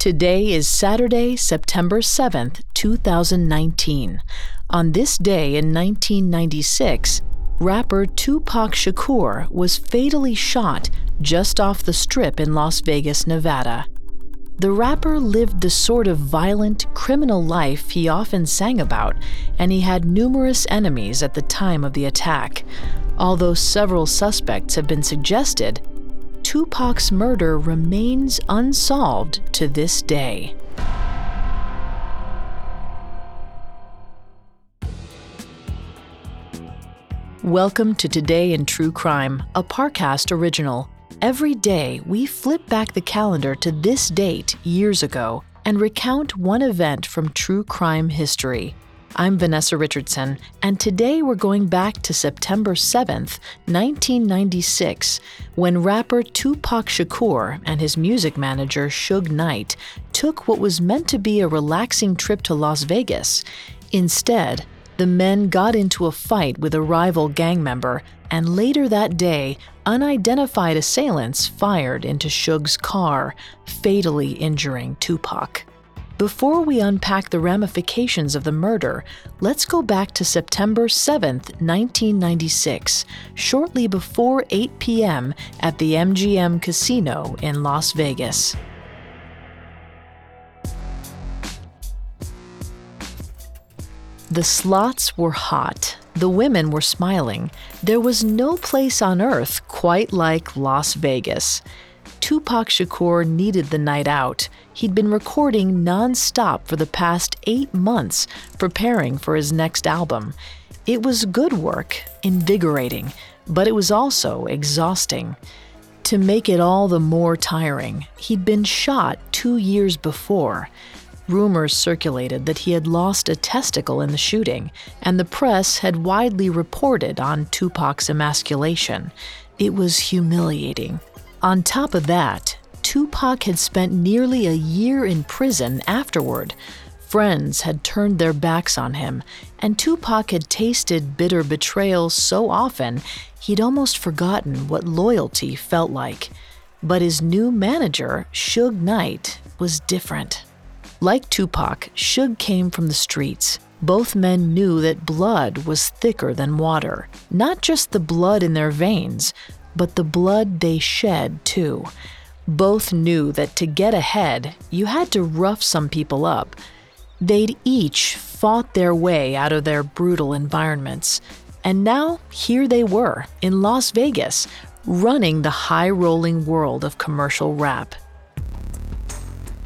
Today is Saturday, September 7th, 2019. On this day in 1996, rapper Tupac Shakur was fatally shot just off the strip in Las Vegas, Nevada. The rapper lived the sort of violent, criminal life he often sang about, and he had numerous enemies at the time of the attack. Although several suspects have been suggested, Tupac's murder remains unsolved to this day. Welcome to Today in True Crime, a Parcast original. Every day, we flip back the calendar to this date years ago and recount one event from true crime history. I'm Vanessa Richardson, and today we're going back to September 7th, 1996, when rapper Tupac Shakur and his music manager Suge Knight took what was meant to be a relaxing trip to Las Vegas. Instead, the men got into a fight with a rival gang member, and later that day, unidentified assailants fired into Suge's car, fatally injuring Tupac. Before we unpack the ramifications of the murder, let's go back to September 7, 1996, shortly before 8 p.m. at the MGM Casino in Las Vegas. The slots were hot. The women were smiling. There was no place on earth quite like Las Vegas. Tupac Shakur needed the night out. He'd been recording non-stop for the past eight months, preparing for his next album. It was good work, invigorating, but it was also exhausting. To make it all the more tiring, he'd been shot two years before. Rumors circulated that he had lost a testicle in the shooting, and the press had widely reported on Tupac's emasculation. It was humiliating. On top of that, Tupac had spent nearly a year in prison afterward. Friends had turned their backs on him, and Tupac had tasted bitter betrayal so often he'd almost forgotten what loyalty felt like. But his new manager, Suge Knight, was different. Like Tupac, Suge came from the streets. Both men knew that blood was thicker than water. Not just the blood in their veins, but the blood they shed too. Both knew that to get ahead, you had to rough some people up. They'd each fought their way out of their brutal environments. And now, here they were, in Las Vegas, running the high rolling world of commercial rap.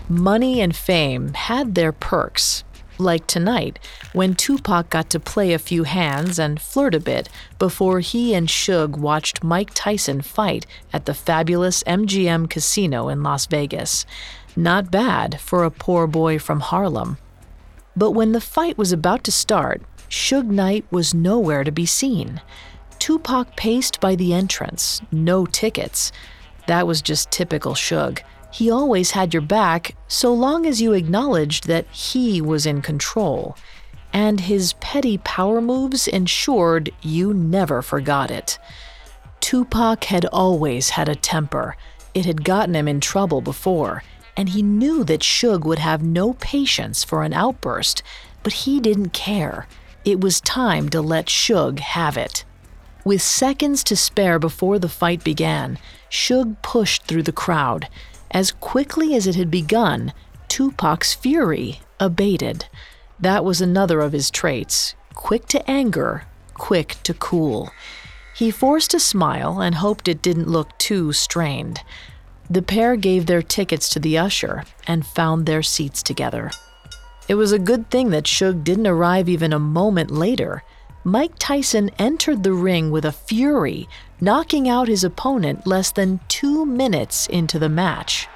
Money and fame had their perks, like tonight, when Tupac got to play a few hands and flirt a bit before he and Suge watched Mike Tyson fight at the fabulous MGM Casino in Las Vegas. Not bad for a poor boy from Harlem. But when the fight was about to start, Suge Knight was nowhere to be seen. Tupac paced by the entrance, no tickets. That was just typical Suge. He always had your back so long as you acknowledged that he was in control. And his petty power moves ensured you never forgot it. Tupac had always had a temper. It had gotten him in trouble before, and he knew that Suge would have no patience for an outburst, but he didn't care. It was time to let Suge have it. With seconds to spare before the fight began, Suge pushed through the crowd. As quickly as it had begun, Tupac's fury abated. That was another of his traits quick to anger, quick to cool. He forced a smile and hoped it didn't look too strained. The pair gave their tickets to the usher and found their seats together. It was a good thing that Suge didn't arrive even a moment later. Mike Tyson entered the ring with a fury, knocking out his opponent less than two minutes into the match.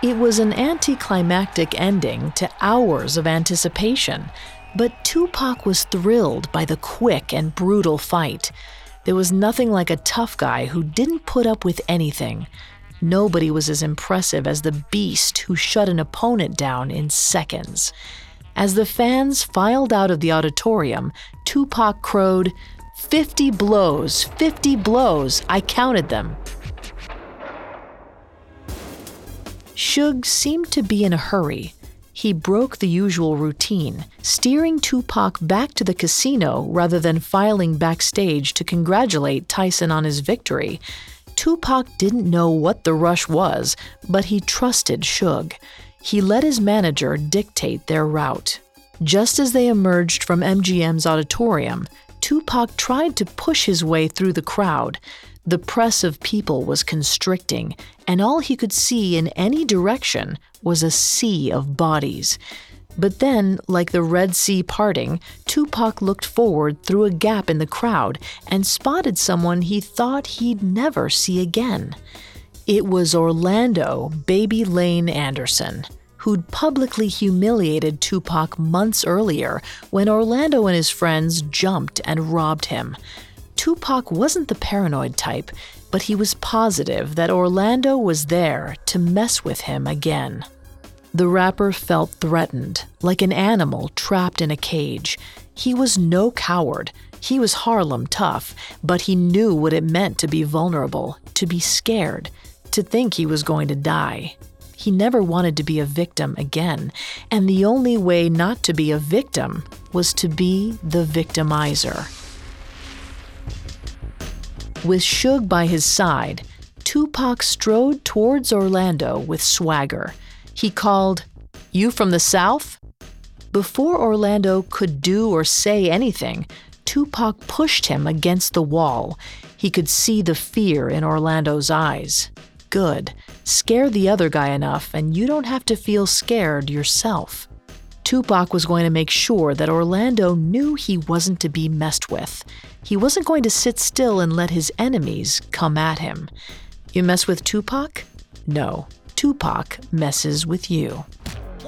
It was an anticlimactic ending to hours of anticipation, but Tupac was thrilled by the quick and brutal fight. There was nothing like a tough guy who didn't put up with anything. Nobody was as impressive as the beast who shut an opponent down in seconds. As the fans filed out of the auditorium, Tupac crowed, 50 blows, 50 blows, I counted them. Suge seemed to be in a hurry. He broke the usual routine, steering Tupac back to the casino rather than filing backstage to congratulate Tyson on his victory. Tupac didn't know what the rush was, but he trusted Suge. He let his manager dictate their route. Just as they emerged from MGM's auditorium, Tupac tried to push his way through the crowd. The press of people was constricting, and all he could see in any direction was a sea of bodies. But then, like the Red Sea parting, Tupac looked forward through a gap in the crowd and spotted someone he thought he'd never see again. It was Orlando Baby Lane Anderson, who'd publicly humiliated Tupac months earlier when Orlando and his friends jumped and robbed him. Tupac wasn't the paranoid type, but he was positive that Orlando was there to mess with him again. The rapper felt threatened, like an animal trapped in a cage. He was no coward. He was Harlem tough, but he knew what it meant to be vulnerable, to be scared, to think he was going to die. He never wanted to be a victim again, and the only way not to be a victim was to be the victimizer. With Suge by his side, Tupac strode towards Orlando with swagger. He called, You from the South? Before Orlando could do or say anything, Tupac pushed him against the wall. He could see the fear in Orlando's eyes. Good. Scare the other guy enough, and you don't have to feel scared yourself. Tupac was going to make sure that Orlando knew he wasn't to be messed with. He wasn't going to sit still and let his enemies come at him. You mess with Tupac? No, Tupac messes with you.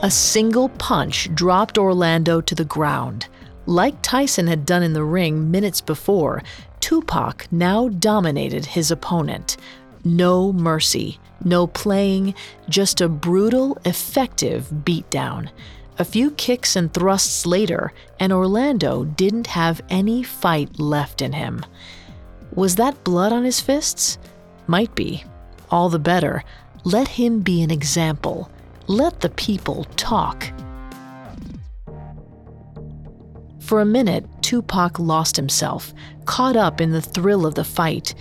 A single punch dropped Orlando to the ground. Like Tyson had done in the ring minutes before, Tupac now dominated his opponent. No mercy, no playing, just a brutal, effective beatdown. A few kicks and thrusts later, and Orlando didn't have any fight left in him. Was that blood on his fists? Might be. All the better. Let him be an example. Let the people talk. For a minute, Tupac lost himself, caught up in the thrill of the fight.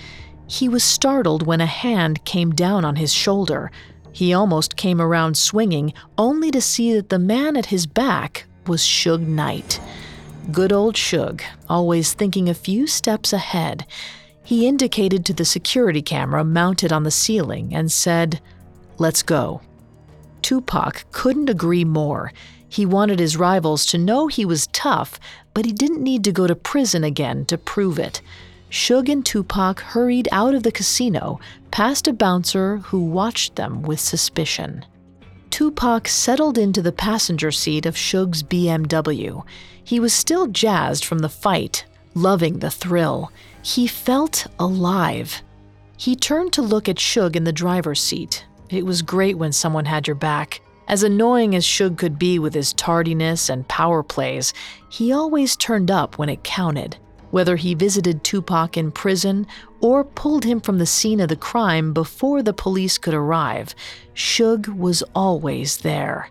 He was startled when a hand came down on his shoulder, he almost came around swinging, only to see that the man at his back was Suge Knight. Good old Suge, always thinking a few steps ahead. He indicated to the security camera mounted on the ceiling and said, Let's go. Tupac couldn't agree more. He wanted his rivals to know he was tough, but he didn't need to go to prison again to prove it. Suge and Tupac hurried out of the casino, past a bouncer who watched them with suspicion. Tupac settled into the passenger seat of Suge's BMW. He was still jazzed from the fight, loving the thrill. He felt alive. He turned to look at Suge in the driver's seat. It was great when someone had your back. As annoying as Suge could be with his tardiness and power plays, he always turned up when it counted whether he visited Tupac in prison or pulled him from the scene of the crime before the police could arrive, Suge was always there.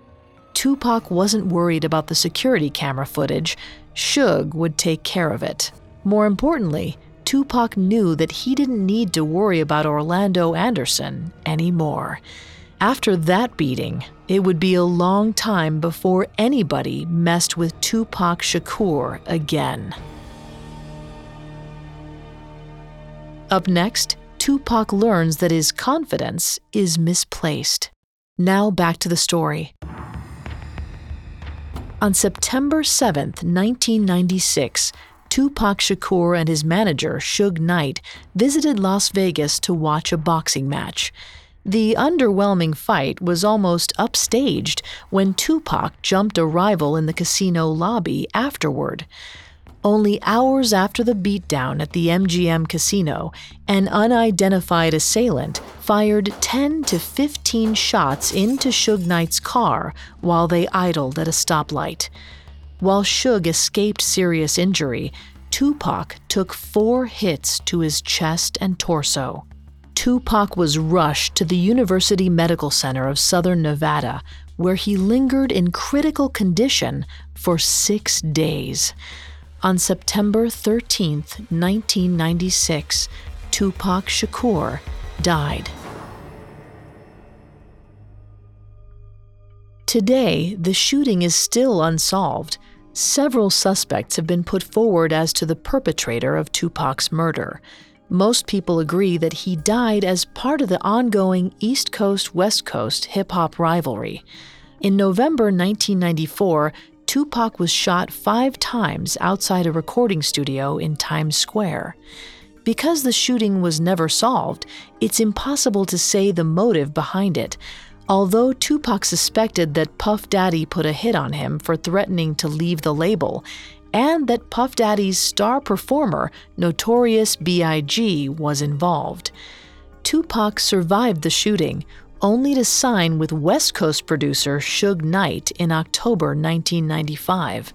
Tupac wasn't worried about the security camera footage. Suge would take care of it. More importantly, Tupac knew that he didn't need to worry about Orlando Anderson anymore. After that beating, it would be a long time before anybody messed with Tupac Shakur again. Up next, Tupac learns that his confidence is misplaced. Now back to the story. On September 7, 1996, Tupac Shakur and his manager, Suge Knight, visited Las Vegas to watch a boxing match. The underwhelming fight was almost upstaged when Tupac jumped a rival in the casino lobby afterward. Only hours after the beatdown at the MGM casino, an unidentified assailant fired 10 to 15 shots into Suge Knight's car while they idled at a stoplight. While Suge escaped serious injury, Tupac took four hits to his chest and torso. Tupac was rushed to the University Medical Center of Southern Nevada, where he lingered in critical condition for six days. On September 13, 1996, Tupac Shakur died. Today, the shooting is still unsolved. Several suspects have been put forward as to the perpetrator of Tupac's murder. Most people agree that he died as part of the ongoing East Coast West Coast hip hop rivalry. In November 1994, Tupac was shot five times outside a recording studio in Times Square. Because the shooting was never solved, it's impossible to say the motive behind it, Although Tupac suspected that Puff Daddy put a hit on him for threatening to leave the label, and that Puff Daddy's star performer, Notorious B.I.G., was involved. Tupac survived the shooting, only to sign with West Coast producer Suge Knight in October 1995.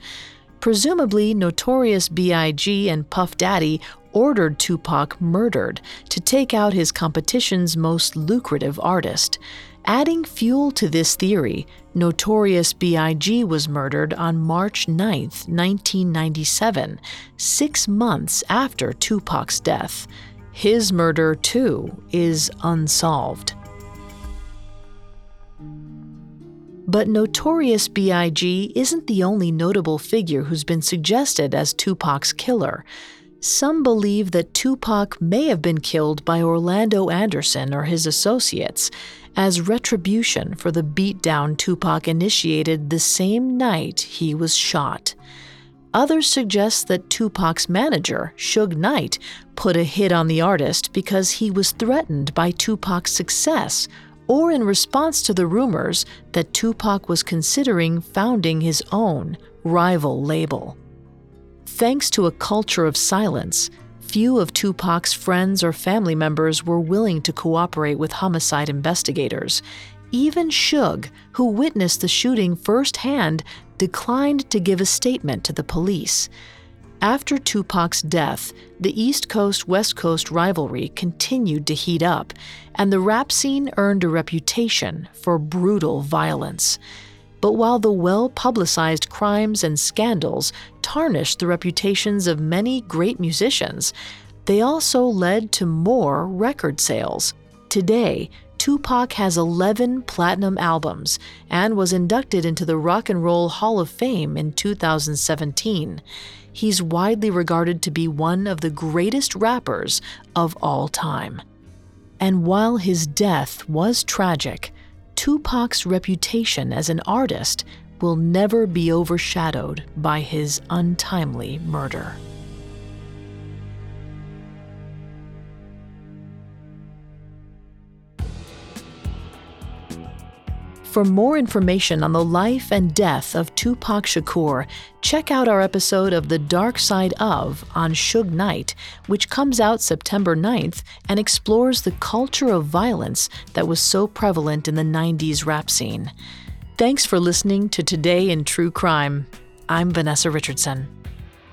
Presumably, Notorious B.I.G. and Puff Daddy ordered Tupac murdered to take out his competition's most lucrative artist. Adding fuel to this theory, Notorious B.I.G. was murdered on March 9, 1997, six months after Tupac's death. His murder, too, is unsolved. But Notorious B.I.G. isn't the only notable figure who's been suggested as Tupac's killer. Some believe that Tupac may have been killed by Orlando Anderson or his associates as retribution for the beatdown Tupac initiated the same night he was shot. Others suggest that Tupac's manager, Suge Knight, put a hit on the artist because he was threatened by Tupac's success or in response to the rumors that Tupac was considering founding his own rival label. Thanks to a culture of silence, few of Tupac's friends or family members were willing to cooperate with homicide investigators. Even Suge, who witnessed the shooting firsthand, declined to give a statement to the police. After Tupac's death, the East Coast West Coast rivalry continued to heat up, and the rap scene earned a reputation for brutal violence. But while the well publicized crimes and scandals tarnished the reputations of many great musicians, they also led to more record sales. Today, Tupac has 11 platinum albums and was inducted into the Rock and Roll Hall of Fame in 2017. He's widely regarded to be one of the greatest rappers of all time. And while his death was tragic, Tupac's reputation as an artist will never be overshadowed by his untimely murder. For more information on the life and death of Tupac Shakur, check out our episode of The Dark Side of on Suge Knight, which comes out September 9th and explores the culture of violence that was so prevalent in the 90s rap scene. Thanks for listening to Today in True Crime. I'm Vanessa Richardson.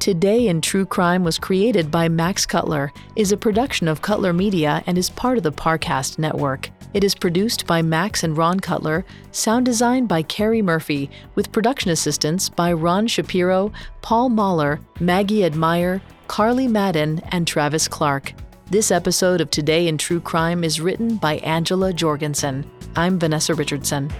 Today in True Crime was created by Max Cutler, is a production of Cutler Media, and is part of the Parcast network. It is produced by Max and Ron Cutler, sound design by Carrie Murphy, with production assistance by Ron Shapiro, Paul Mahler, Maggie Admire, Carly Madden, and Travis Clark. This episode of Today in True Crime is written by Angela Jorgensen. I'm Vanessa Richardson.